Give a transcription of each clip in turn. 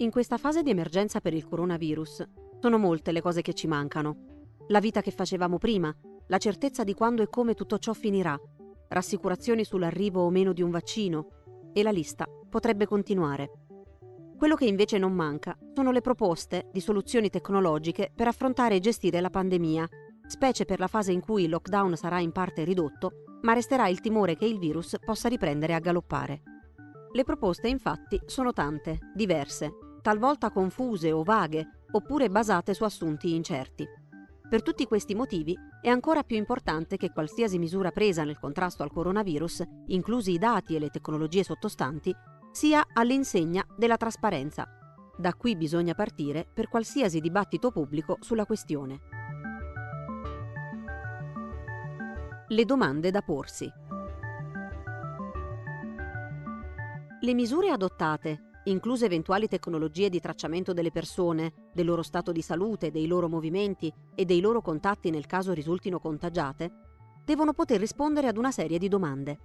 In questa fase di emergenza per il coronavirus sono molte le cose che ci mancano. La vita che facevamo prima, la certezza di quando e come tutto ciò finirà, rassicurazioni sull'arrivo o meno di un vaccino e la lista potrebbe continuare. Quello che invece non manca sono le proposte di soluzioni tecnologiche per affrontare e gestire la pandemia, specie per la fase in cui il lockdown sarà in parte ridotto, ma resterà il timore che il virus possa riprendere a galoppare. Le proposte infatti sono tante, diverse, talvolta confuse o vaghe, oppure basate su assunti incerti. Per tutti questi motivi è ancora più importante che qualsiasi misura presa nel contrasto al coronavirus, inclusi i dati e le tecnologie sottostanti, sia all'insegna della trasparenza. Da qui bisogna partire per qualsiasi dibattito pubblico sulla questione. Le domande da porsi. Le misure adottate incluse eventuali tecnologie di tracciamento delle persone, del loro stato di salute, dei loro movimenti e dei loro contatti nel caso risultino contagiate, devono poter rispondere ad una serie di domande.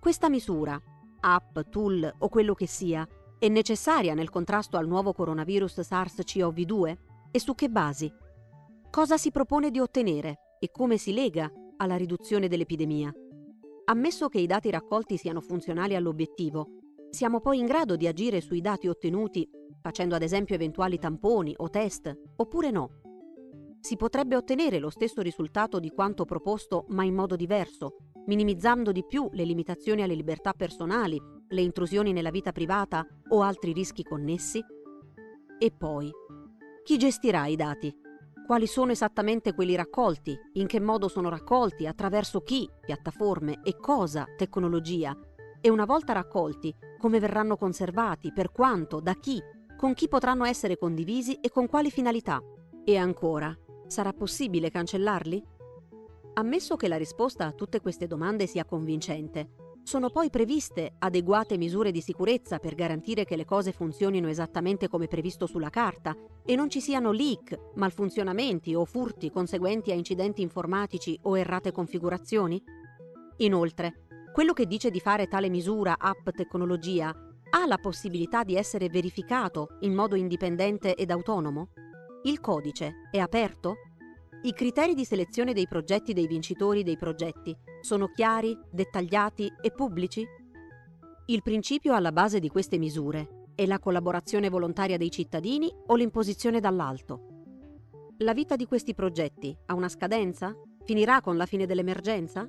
Questa misura, app, tool o quello che sia, è necessaria nel contrasto al nuovo coronavirus SARS-CoV-2 e su che basi? Cosa si propone di ottenere e come si lega alla riduzione dell'epidemia? Ammesso che i dati raccolti siano funzionali all'obiettivo, siamo poi in grado di agire sui dati ottenuti facendo ad esempio eventuali tamponi o test, oppure no? Si potrebbe ottenere lo stesso risultato di quanto proposto ma in modo diverso, minimizzando di più le limitazioni alle libertà personali, le intrusioni nella vita privata o altri rischi connessi? E poi, chi gestirà i dati? Quali sono esattamente quelli raccolti? In che modo sono raccolti? Attraverso chi? Piattaforme? E cosa? Tecnologia? E una volta raccolti, come verranno conservati, per quanto, da chi, con chi potranno essere condivisi e con quali finalità. E ancora, sarà possibile cancellarli? Ammesso che la risposta a tutte queste domande sia convincente, sono poi previste adeguate misure di sicurezza per garantire che le cose funzionino esattamente come previsto sulla carta e non ci siano leak, malfunzionamenti o furti conseguenti a incidenti informatici o errate configurazioni? Inoltre, quello che dice di fare tale misura, app, tecnologia, ha la possibilità di essere verificato in modo indipendente ed autonomo? Il codice è aperto? I criteri di selezione dei progetti dei vincitori dei progetti sono chiari, dettagliati e pubblici? Il principio alla base di queste misure è la collaborazione volontaria dei cittadini o l'imposizione dall'alto? La vita di questi progetti ha una scadenza? Finirà con la fine dell'emergenza?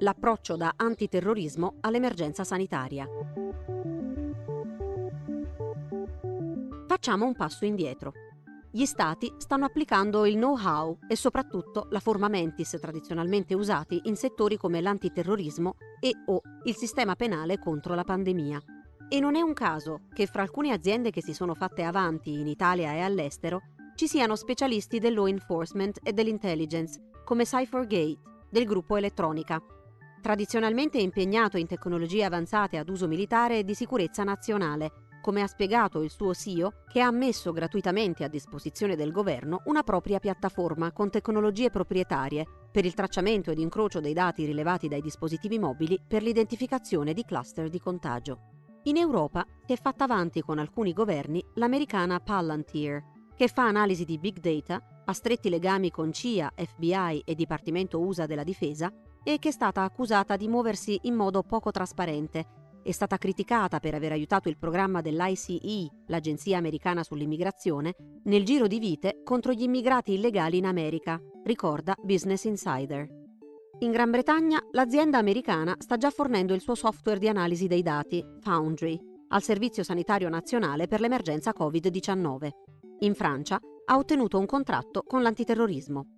L'approccio da antiterrorismo all'emergenza sanitaria. Facciamo un passo indietro. Gli Stati stanno applicando il know-how e soprattutto la forma mentis tradizionalmente usati in settori come l'antiterrorismo e o il sistema penale contro la pandemia. E non è un caso che fra alcune aziende che si sono fatte avanti in Italia e all'estero ci siano specialisti del law enforcement e dell'intelligence, come Cyphergate, del gruppo Elettronica, tradizionalmente impegnato in tecnologie avanzate ad uso militare e di sicurezza nazionale, come ha spiegato il suo CEO, che ha messo gratuitamente a disposizione del governo una propria piattaforma con tecnologie proprietarie per il tracciamento ed incrocio dei dati rilevati dai dispositivi mobili per l'identificazione di cluster di contagio. In Europa si è fatta avanti con alcuni governi l'americana Palantir, che fa analisi di big data, ha stretti legami con CIA, FBI e Dipartimento USA della Difesa e che è stata accusata di muoversi in modo poco trasparente. È stata criticata per aver aiutato il programma dell'ICE, l'Agenzia americana sull'immigrazione, nel giro di vite contro gli immigrati illegali in America, ricorda Business Insider. In Gran Bretagna l'azienda americana sta già fornendo il suo software di analisi dei dati, Foundry, al Servizio Sanitario Nazionale per l'emergenza Covid-19. In Francia ha ottenuto un contratto con l'antiterrorismo.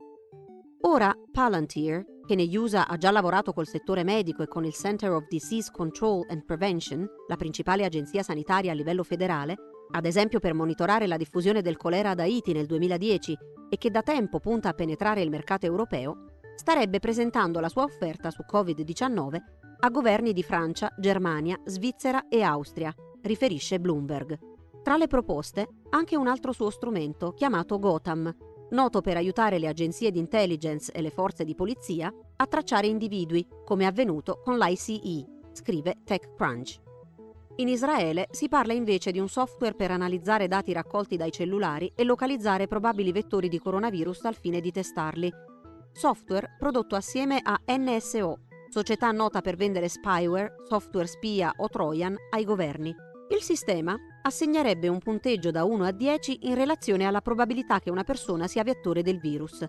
Ora Palantir che negli USA ha già lavorato col settore medico e con il Center of Disease Control and Prevention, la principale agenzia sanitaria a livello federale, ad esempio per monitorare la diffusione del colera ad Haiti nel 2010 e che da tempo punta a penetrare il mercato europeo, starebbe presentando la sua offerta su Covid-19 a governi di Francia, Germania, Svizzera e Austria, riferisce Bloomberg. Tra le proposte anche un altro suo strumento chiamato Gotham, noto per aiutare le agenzie di intelligence e le forze di polizia a tracciare individui, come è avvenuto con l'ICE, scrive TechCrunch. In Israele si parla invece di un software per analizzare dati raccolti dai cellulari e localizzare probabili vettori di coronavirus al fine di testarli. Software prodotto assieme a NSO, società nota per vendere spyware, software spia o trojan ai governi. Il sistema assegnerebbe un punteggio da 1 a 10 in relazione alla probabilità che una persona sia vettore del virus.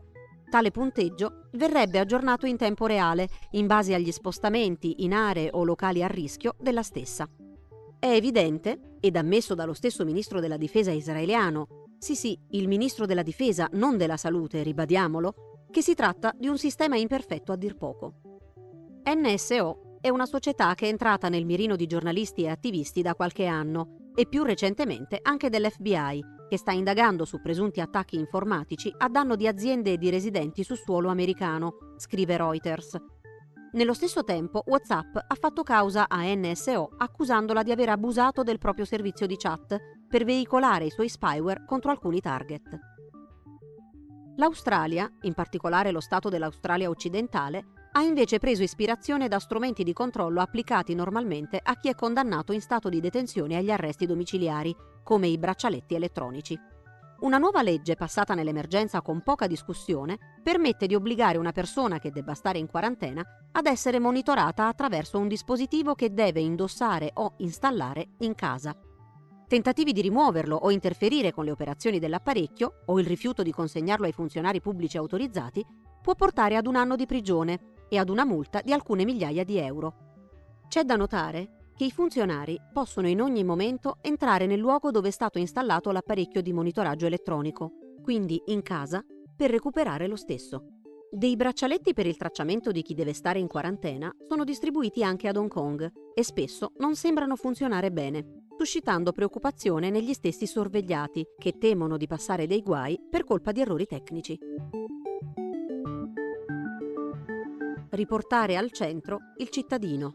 Tale punteggio verrebbe aggiornato in tempo reale in base agli spostamenti in aree o locali a rischio della stessa. È evidente, ed ammesso dallo stesso ministro della difesa israeliano, sì sì, il ministro della difesa, non della salute, ribadiamolo, che si tratta di un sistema imperfetto a dir poco. NSO è una società che è entrata nel mirino di giornalisti e attivisti da qualche anno e più recentemente anche dell'FBI, che sta indagando su presunti attacchi informatici a danno di aziende e di residenti su suolo americano, scrive Reuters, nello stesso tempo, WhatsApp ha fatto causa a NSO accusandola di aver abusato del proprio servizio di chat per veicolare i suoi spyware contro alcuni target. L'Australia, in particolare lo Stato dell'Australia occidentale, ha invece preso ispirazione da strumenti di controllo applicati normalmente a chi è condannato in stato di detenzione agli arresti domiciliari, come i braccialetti elettronici. Una nuova legge passata nell'emergenza con poca discussione permette di obbligare una persona che debba stare in quarantena ad essere monitorata attraverso un dispositivo che deve indossare o installare in casa. Tentativi di rimuoverlo o interferire con le operazioni dell'apparecchio o il rifiuto di consegnarlo ai funzionari pubblici autorizzati può portare ad un anno di prigione e ad una multa di alcune migliaia di euro. C'è da notare che i funzionari possono in ogni momento entrare nel luogo dove è stato installato l'apparecchio di monitoraggio elettronico, quindi in casa, per recuperare lo stesso. Dei braccialetti per il tracciamento di chi deve stare in quarantena sono distribuiti anche ad Hong Kong e spesso non sembrano funzionare bene, suscitando preoccupazione negli stessi sorvegliati, che temono di passare dei guai per colpa di errori tecnici. Riportare al centro il cittadino.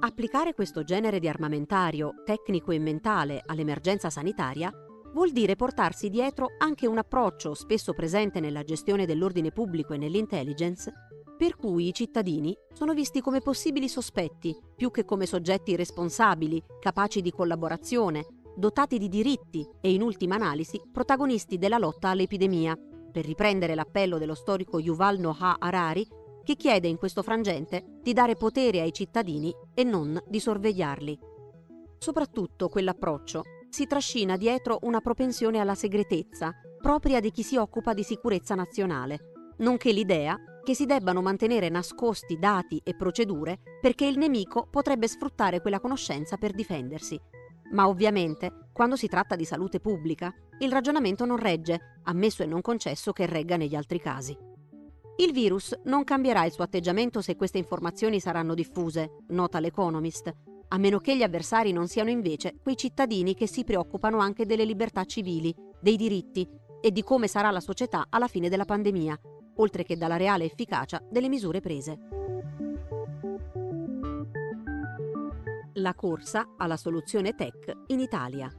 Applicare questo genere di armamentario tecnico e mentale all'emergenza sanitaria vuol dire portarsi dietro anche un approccio spesso presente nella gestione dell'ordine pubblico e nell'intelligence, per cui i cittadini sono visti come possibili sospetti più che come soggetti responsabili, capaci di collaborazione, dotati di diritti e in ultima analisi protagonisti della lotta all'epidemia, per riprendere l'appello dello storico Yuval Noah Harari che chiede in questo frangente di dare potere ai cittadini e non di sorvegliarli. Soprattutto quell'approccio si trascina dietro una propensione alla segretezza, propria di chi si occupa di sicurezza nazionale, nonché l'idea che si debbano mantenere nascosti dati e procedure perché il nemico potrebbe sfruttare quella conoscenza per difendersi. Ma ovviamente, quando si tratta di salute pubblica, il ragionamento non regge, ammesso e non concesso che regga negli altri casi. Il virus non cambierà il suo atteggiamento se queste informazioni saranno diffuse, nota l'Economist, a meno che gli avversari non siano invece quei cittadini che si preoccupano anche delle libertà civili, dei diritti e di come sarà la società alla fine della pandemia, oltre che dalla reale efficacia delle misure prese. La corsa alla soluzione tech in Italia.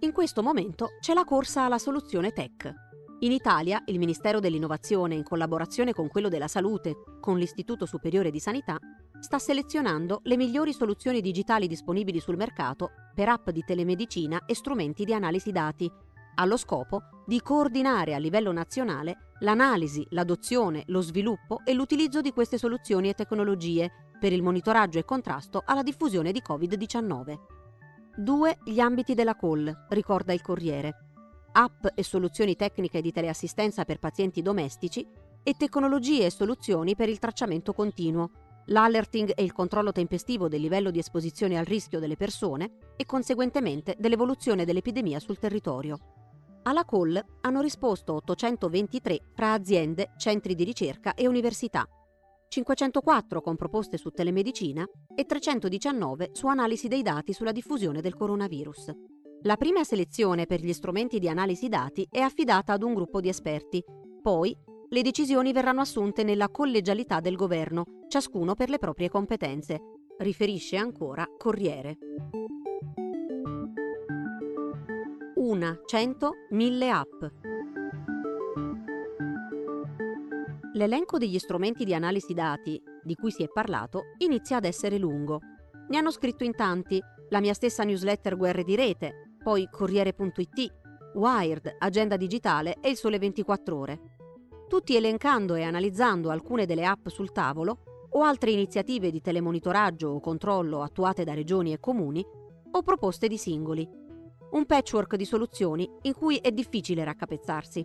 In questo momento c'è la corsa alla soluzione tech. In Italia il Ministero dell'Innovazione, in collaborazione con quello della Salute, con l'Istituto Superiore di Sanità, sta selezionando le migliori soluzioni digitali disponibili sul mercato per app di telemedicina e strumenti di analisi dati, allo scopo di coordinare a livello nazionale l'analisi, l'adozione, lo sviluppo e l'utilizzo di queste soluzioni e tecnologie per il monitoraggio e contrasto alla diffusione di Covid-19. Due gli ambiti della call, ricorda il Corriere. App e soluzioni tecniche di teleassistenza per pazienti domestici e tecnologie e soluzioni per il tracciamento continuo, l'alerting e il controllo tempestivo del livello di esposizione al rischio delle persone e conseguentemente dell'evoluzione dell'epidemia sul territorio. Alla call hanno risposto 823 fra aziende, centri di ricerca e università 504 con proposte su telemedicina e 319 su analisi dei dati sulla diffusione del coronavirus. La prima selezione per gli strumenti di analisi dati è affidata ad un gruppo di esperti. Poi le decisioni verranno assunte nella collegialità del governo, ciascuno per le proprie competenze, riferisce ancora Corriere. Una, cento, mille app. L'elenco degli strumenti di analisi dati di cui si è parlato inizia ad essere lungo. Ne hanno scritto in tanti, la mia stessa newsletter Guerre di Rete, poi Corriere.it, Wired, Agenda Digitale e Il Sole 24 Ore. Tutti elencando e analizzando alcune delle app sul tavolo o altre iniziative di telemonitoraggio o controllo attuate da regioni e comuni o proposte di singoli. Un patchwork di soluzioni in cui è difficile raccapezzarsi.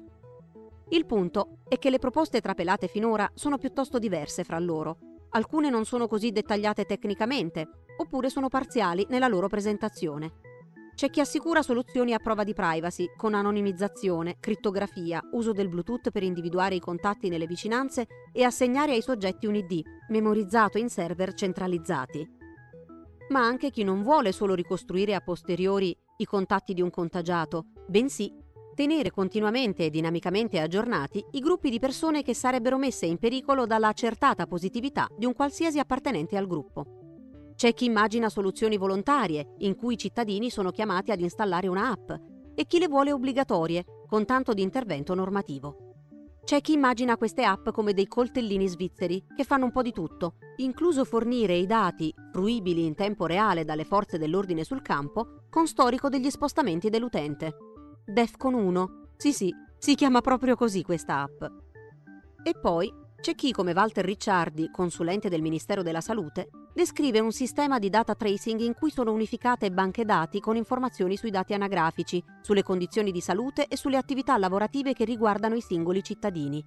Il punto è che le proposte trapelate finora sono piuttosto diverse fra loro. Alcune non sono così dettagliate tecnicamente, oppure sono parziali nella loro presentazione. C'è chi assicura soluzioni a prova di privacy, con anonimizzazione, crittografia, uso del Bluetooth per individuare i contatti nelle vicinanze e assegnare ai soggetti un ID, memorizzato in server centralizzati. Ma anche chi non vuole solo ricostruire a posteriori i contatti di un contagiato, bensì tenere continuamente e dinamicamente aggiornati i gruppi di persone che sarebbero messe in pericolo dalla accertata positività di un qualsiasi appartenente al gruppo. C'è chi immagina soluzioni volontarie, in cui i cittadini sono chiamati ad installare una app, e chi le vuole obbligatorie, con tanto di intervento normativo. C'è chi immagina queste app come dei coltellini svizzeri, che fanno un po' di tutto, incluso fornire i dati, fruibili in tempo reale dalle forze dell'ordine sul campo, con storico degli spostamenti dell'utente. DEFCON 1. Sì sì, si chiama proprio così questa app. E poi c'è chi, come Walter Ricciardi, consulente del Ministero della Salute, descrive un sistema di data tracing in cui sono unificate banche dati con informazioni sui dati anagrafici, sulle condizioni di salute e sulle attività lavorative che riguardano i singoli cittadini.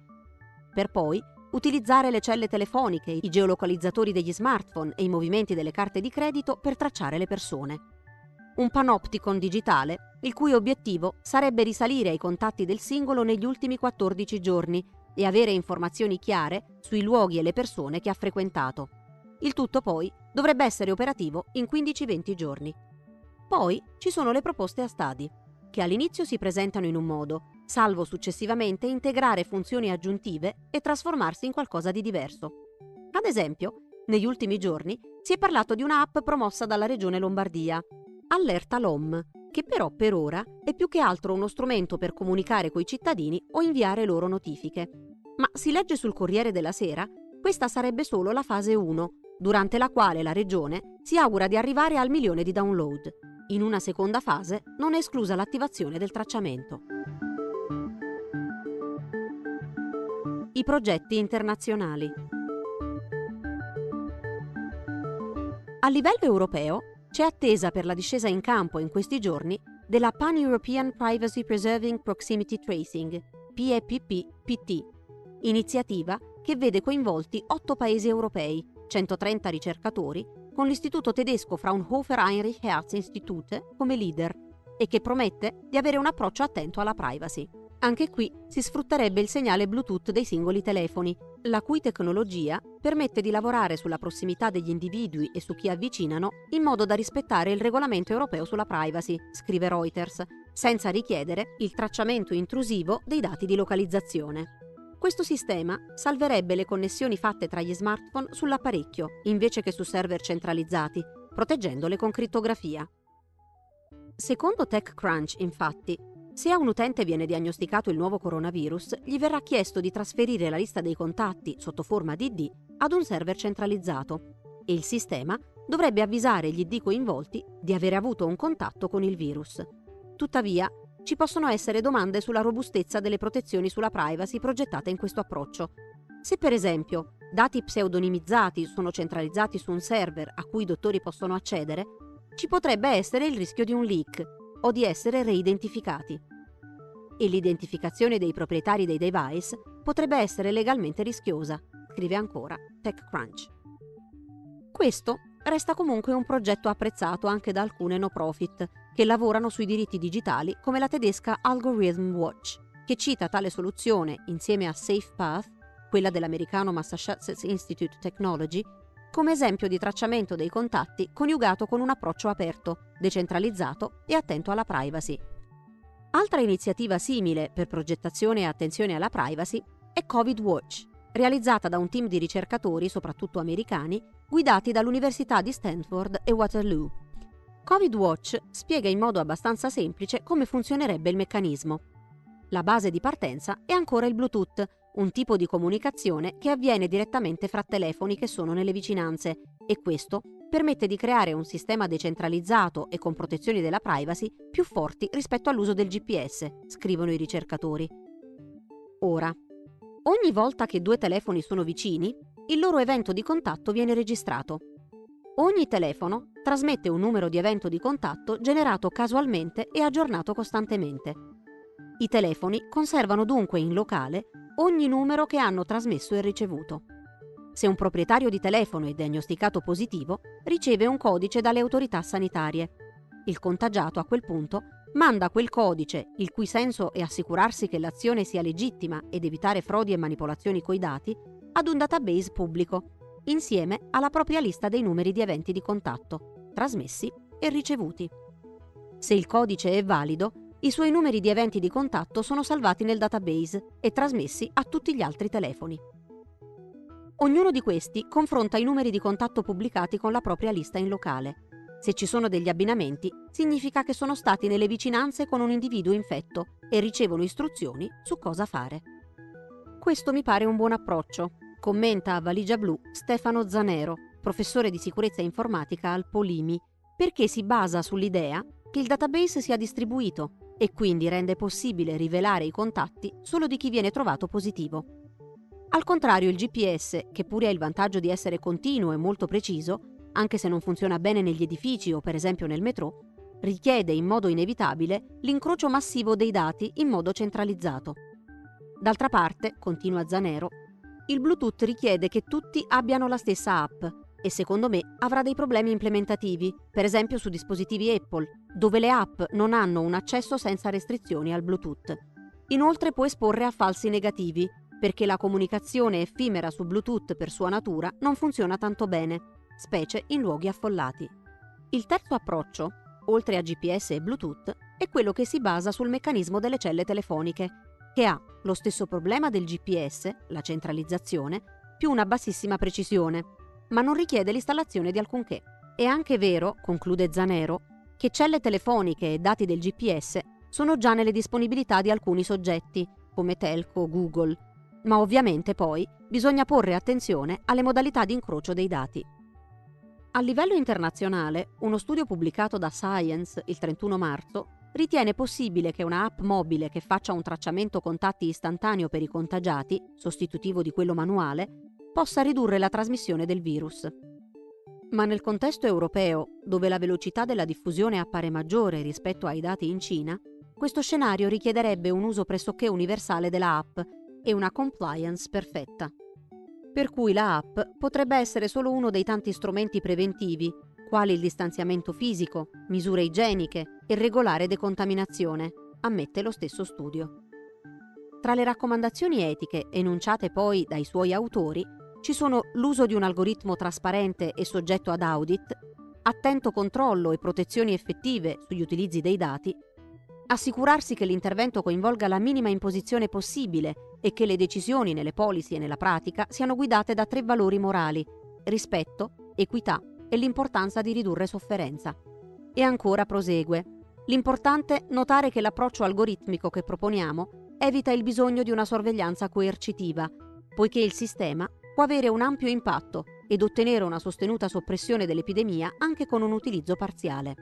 Per poi utilizzare le celle telefoniche, i geolocalizzatori degli smartphone e i movimenti delle carte di credito per tracciare le persone un panopticon digitale, il cui obiettivo sarebbe risalire ai contatti del singolo negli ultimi 14 giorni e avere informazioni chiare sui luoghi e le persone che ha frequentato. Il tutto poi dovrebbe essere operativo in 15-20 giorni. Poi ci sono le proposte a stadi, che all'inizio si presentano in un modo, salvo successivamente integrare funzioni aggiuntive e trasformarsi in qualcosa di diverso. Ad esempio, negli ultimi giorni si è parlato di un'app promossa dalla Regione Lombardia, Allerta LOM, che però per ora è più che altro uno strumento per comunicare coi cittadini o inviare loro notifiche. Ma si legge sul Corriere della Sera, questa sarebbe solo la fase 1, durante la quale la Regione si augura di arrivare al milione di download. In una seconda fase non è esclusa l'attivazione del tracciamento. I progetti internazionali. A livello europeo c'è attesa per la discesa in campo in questi giorni della Pan-European Privacy Preserving Proximity Tracing, PEPP-PT, iniziativa che vede coinvolti otto paesi europei, 130 ricercatori, con l'istituto tedesco Fraunhofer Heinrich Hertz Institute come leader e che promette di avere un approccio attento alla privacy. Anche qui si sfrutterebbe il segnale Bluetooth dei singoli telefoni, la cui tecnologia permette di lavorare sulla prossimità degli individui e su chi avvicinano in modo da rispettare il regolamento europeo sulla privacy, scrive Reuters, senza richiedere il tracciamento intrusivo dei dati di localizzazione. Questo sistema salverebbe le connessioni fatte tra gli smartphone sull'apparecchio invece che su server centralizzati, proteggendole con crittografia. Secondo TechCrunch, infatti, se a un utente viene diagnosticato il nuovo coronavirus, gli verrà chiesto di trasferire la lista dei contatti sotto forma di ID ad un server centralizzato e il sistema dovrebbe avvisare gli ID coinvolti di avere avuto un contatto con il virus. Tuttavia, ci possono essere domande sulla robustezza delle protezioni sulla privacy progettate in questo approccio. Se per esempio dati pseudonimizzati sono centralizzati su un server a cui i dottori possono accedere, ci potrebbe essere il rischio di un leak o di essere reidentificati. E l'identificazione dei proprietari dei device potrebbe essere legalmente rischiosa, scrive ancora TechCrunch. Questo resta comunque un progetto apprezzato anche da alcune no profit che lavorano sui diritti digitali come la tedesca Algorithm Watch, che cita tale soluzione insieme a SafePath, quella dell'americano Massachusetts Institute Technology, come esempio di tracciamento dei contatti coniugato con un approccio aperto, decentralizzato e attento alla privacy. Altra iniziativa simile per progettazione e attenzione alla privacy è Covid Watch, realizzata da un team di ricercatori, soprattutto americani, guidati dall'Università di Stanford e Waterloo. Covid Watch spiega in modo abbastanza semplice come funzionerebbe il meccanismo. La base di partenza è ancora il Bluetooth, un tipo di comunicazione che avviene direttamente fra telefoni che sono nelle vicinanze e questo permette di creare un sistema decentralizzato e con protezioni della privacy più forti rispetto all'uso del GPS, scrivono i ricercatori. Ora, ogni volta che due telefoni sono vicini, il loro evento di contatto viene registrato. Ogni telefono trasmette un numero di evento di contatto generato casualmente e aggiornato costantemente. I telefoni conservano dunque in locale ogni numero che hanno trasmesso e ricevuto. Se un proprietario di telefono è diagnosticato positivo, riceve un codice dalle autorità sanitarie. Il contagiato a quel punto manda quel codice, il cui senso è assicurarsi che l'azione sia legittima ed evitare frodi e manipolazioni coi dati, ad un database pubblico, insieme alla propria lista dei numeri di eventi di contatto, trasmessi e ricevuti. Se il codice è valido, i suoi numeri di eventi di contatto sono salvati nel database e trasmessi a tutti gli altri telefoni. Ognuno di questi confronta i numeri di contatto pubblicati con la propria lista in locale. Se ci sono degli abbinamenti, significa che sono stati nelle vicinanze con un individuo infetto e ricevono istruzioni su cosa fare. Questo mi pare un buon approccio, commenta a Valigia Blu Stefano Zanero, professore di sicurezza informatica al Polimi, perché si basa sull'idea che il database sia distribuito e quindi rende possibile rivelare i contatti solo di chi viene trovato positivo. Al contrario, il GPS, che pure ha il vantaggio di essere continuo e molto preciso, anche se non funziona bene negli edifici o per esempio nel metro, richiede in modo inevitabile l'incrocio massivo dei dati in modo centralizzato. D'altra parte, continua Zanero, il Bluetooth richiede che tutti abbiano la stessa app e secondo me avrà dei problemi implementativi, per esempio su dispositivi Apple, dove le app non hanno un accesso senza restrizioni al Bluetooth. Inoltre può esporre a falsi negativi, perché la comunicazione effimera su Bluetooth per sua natura non funziona tanto bene, specie in luoghi affollati. Il terzo approccio, oltre a GPS e Bluetooth, è quello che si basa sul meccanismo delle celle telefoniche, che ha lo stesso problema del GPS, la centralizzazione, più una bassissima precisione, ma non richiede l'installazione di alcunché. È anche vero, conclude Zanero, che celle telefoniche e dati del GPS sono già nelle disponibilità di alcuni soggetti, come Telco Google, ma ovviamente poi bisogna porre attenzione alle modalità di incrocio dei dati. A livello internazionale, uno studio pubblicato da Science il 31 marzo ritiene possibile che una app mobile che faccia un tracciamento contatti istantaneo per i contagiati, sostitutivo di quello manuale, possa ridurre la trasmissione del virus. Ma nel contesto europeo, dove la velocità della diffusione appare maggiore rispetto ai dati in Cina, questo scenario richiederebbe un uso pressoché universale della app e una compliance perfetta. Per cui la app potrebbe essere solo uno dei tanti strumenti preventivi, quali il distanziamento fisico, misure igieniche e regolare decontaminazione, ammette lo stesso studio. Tra le raccomandazioni etiche enunciate poi dai suoi autori ci sono l'uso di un algoritmo trasparente e soggetto ad audit, attento controllo e protezioni effettive sugli utilizzi dei dati, assicurarsi che l'intervento coinvolga la minima imposizione possibile e che le decisioni nelle policy e nella pratica siano guidate da tre valori morali, rispetto, equità e l'importanza di ridurre sofferenza. E ancora prosegue. L'importante notare che l'approccio algoritmico che proponiamo evita il bisogno di una sorveglianza coercitiva, poiché il sistema può avere un ampio impatto ed ottenere una sostenuta soppressione dell'epidemia anche con un utilizzo parziale.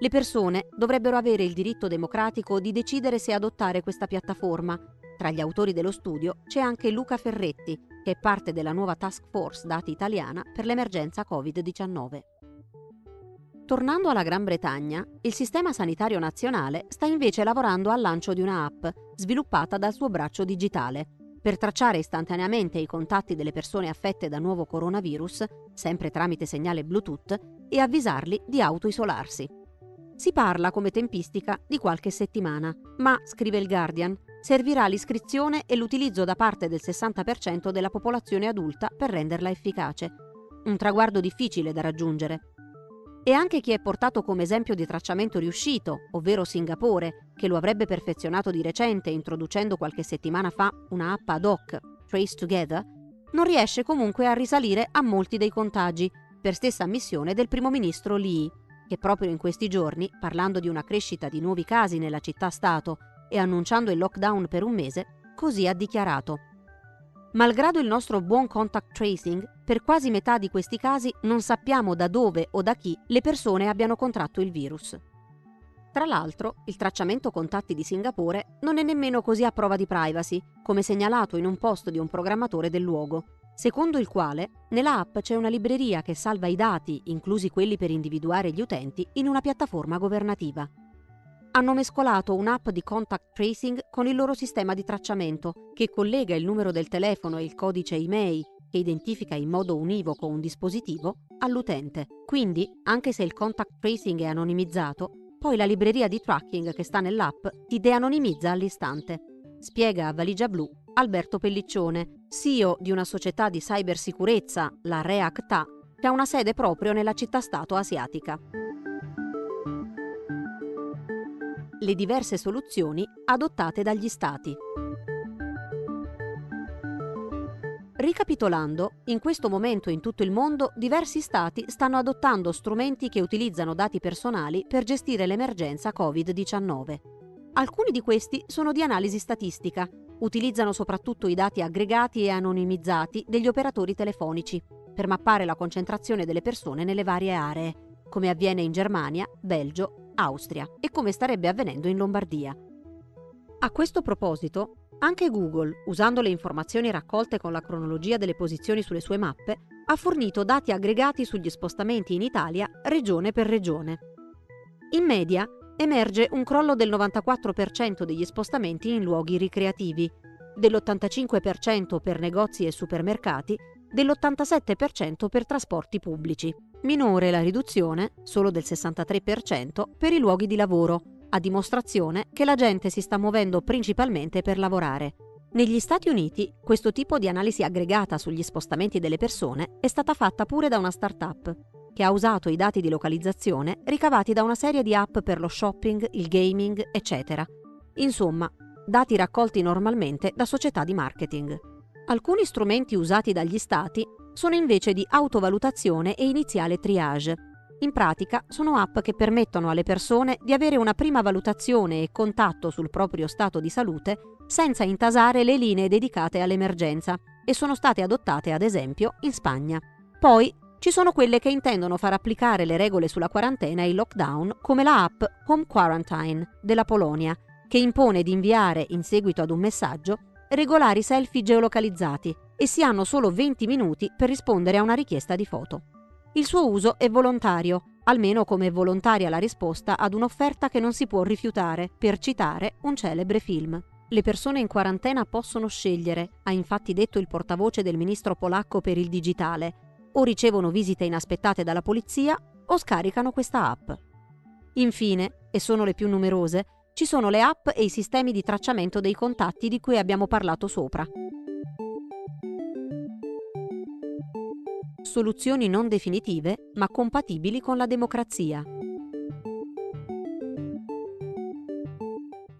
Le persone dovrebbero avere il diritto democratico di decidere se adottare questa piattaforma. Tra gli autori dello studio c'è anche Luca Ferretti, che è parte della nuova task force dati italiana per l'emergenza Covid-19. Tornando alla Gran Bretagna, il sistema sanitario nazionale sta invece lavorando al lancio di una app sviluppata dal suo braccio digitale per tracciare istantaneamente i contatti delle persone affette da nuovo coronavirus, sempre tramite segnale Bluetooth, e avvisarli di autoisolarsi. Si parla come tempistica di qualche settimana, ma, scrive il Guardian, servirà l'iscrizione e l'utilizzo da parte del 60% della popolazione adulta per renderla efficace. Un traguardo difficile da raggiungere, e anche chi è portato come esempio di tracciamento riuscito, ovvero Singapore, che lo avrebbe perfezionato di recente introducendo qualche settimana fa una app ad hoc, Trace Together, non riesce comunque a risalire a molti dei contagi, per stessa ammissione del primo ministro Lee, che proprio in questi giorni, parlando di una crescita di nuovi casi nella città-stato e annunciando il lockdown per un mese, così ha dichiarato. Malgrado il nostro buon contact tracing, per quasi metà di questi casi non sappiamo da dove o da chi le persone abbiano contratto il virus. Tra l'altro, il tracciamento contatti di Singapore non è nemmeno così a prova di privacy, come segnalato in un post di un programmatore del luogo, secondo il quale nella app c'è una libreria che salva i dati, inclusi quelli per individuare gli utenti, in una piattaforma governativa hanno mescolato un'app di contact tracing con il loro sistema di tracciamento, che collega il numero del telefono e il codice email che identifica in modo univoco un dispositivo all'utente. Quindi, anche se il contact tracing è anonimizzato, poi la libreria di tracking che sta nell'app ti deanonimizza all'istante. Spiega a Valigia Blu Alberto Pelliccione, CEO di una società di cybersicurezza, la Reacta, che ha una sede proprio nella città-stato asiatica. le diverse soluzioni adottate dagli Stati. Ricapitolando, in questo momento in tutto il mondo diversi Stati stanno adottando strumenti che utilizzano dati personali per gestire l'emergenza Covid-19. Alcuni di questi sono di analisi statistica, utilizzano soprattutto i dati aggregati e anonimizzati degli operatori telefonici per mappare la concentrazione delle persone nelle varie aree, come avviene in Germania, Belgio Austria e come starebbe avvenendo in Lombardia. A questo proposito, anche Google, usando le informazioni raccolte con la cronologia delle posizioni sulle sue mappe, ha fornito dati aggregati sugli spostamenti in Italia regione per regione. In media emerge un crollo del 94% degli spostamenti in luoghi ricreativi, dell'85% per negozi e supermercati, dell'87% per trasporti pubblici. Minore la riduzione, solo del 63%, per i luoghi di lavoro, a dimostrazione che la gente si sta muovendo principalmente per lavorare. Negli Stati Uniti questo tipo di analisi aggregata sugli spostamenti delle persone è stata fatta pure da una start-up, che ha usato i dati di localizzazione ricavati da una serie di app per lo shopping, il gaming, eccetera. Insomma, dati raccolti normalmente da società di marketing. Alcuni strumenti usati dagli Stati sono invece di autovalutazione e iniziale triage. In pratica sono app che permettono alle persone di avere una prima valutazione e contatto sul proprio stato di salute senza intasare le linee dedicate all'emergenza e sono state adottate ad esempio in Spagna. Poi ci sono quelle che intendono far applicare le regole sulla quarantena e il lockdown come la app Home Quarantine della Polonia, che impone di inviare, in seguito ad un messaggio, regolari selfie geolocalizzati e si hanno solo 20 minuti per rispondere a una richiesta di foto. Il suo uso è volontario, almeno come è volontaria la risposta ad un'offerta che non si può rifiutare, per citare un celebre film. Le persone in quarantena possono scegliere, ha infatti detto il portavoce del ministro polacco per il digitale, o ricevono visite inaspettate dalla polizia o scaricano questa app. Infine, e sono le più numerose, ci sono le app e i sistemi di tracciamento dei contatti di cui abbiamo parlato sopra. Soluzioni non definitive ma compatibili con la democrazia.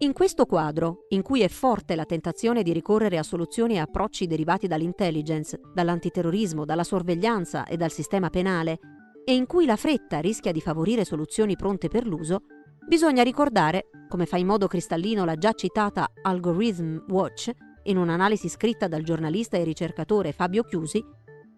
In questo quadro, in cui è forte la tentazione di ricorrere a soluzioni e approcci derivati dall'intelligence, dall'antiterrorismo, dalla sorveglianza e dal sistema penale, e in cui la fretta rischia di favorire soluzioni pronte per l'uso, bisogna ricordare, come fa in modo cristallino la già citata Algorithm Watch, in un'analisi scritta dal giornalista e ricercatore Fabio Chiusi,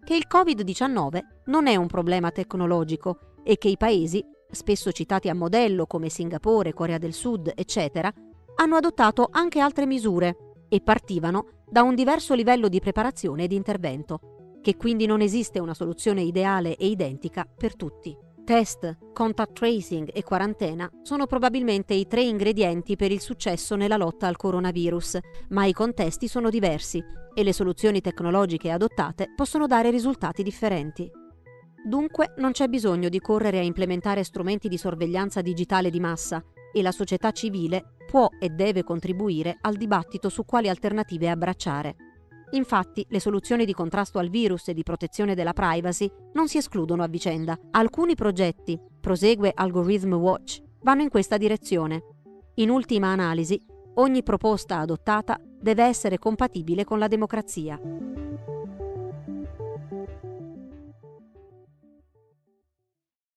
che il Covid-19 non è un problema tecnologico e che i paesi, spesso citati a modello come Singapore, Corea del Sud, eccetera, hanno adottato anche altre misure e partivano da un diverso livello di preparazione e di intervento, che quindi non esiste una soluzione ideale e identica per tutti. Test, contact tracing e quarantena sono probabilmente i tre ingredienti per il successo nella lotta al coronavirus, ma i contesti sono diversi e le soluzioni tecnologiche adottate possono dare risultati differenti. Dunque non c'è bisogno di correre a implementare strumenti di sorveglianza digitale di massa e la società civile può e deve contribuire al dibattito su quali alternative abbracciare. Infatti, le soluzioni di contrasto al virus e di protezione della privacy non si escludono a vicenda. Alcuni progetti, prosegue Algorithm Watch, vanno in questa direzione. In ultima analisi, ogni proposta adottata deve essere compatibile con la democrazia.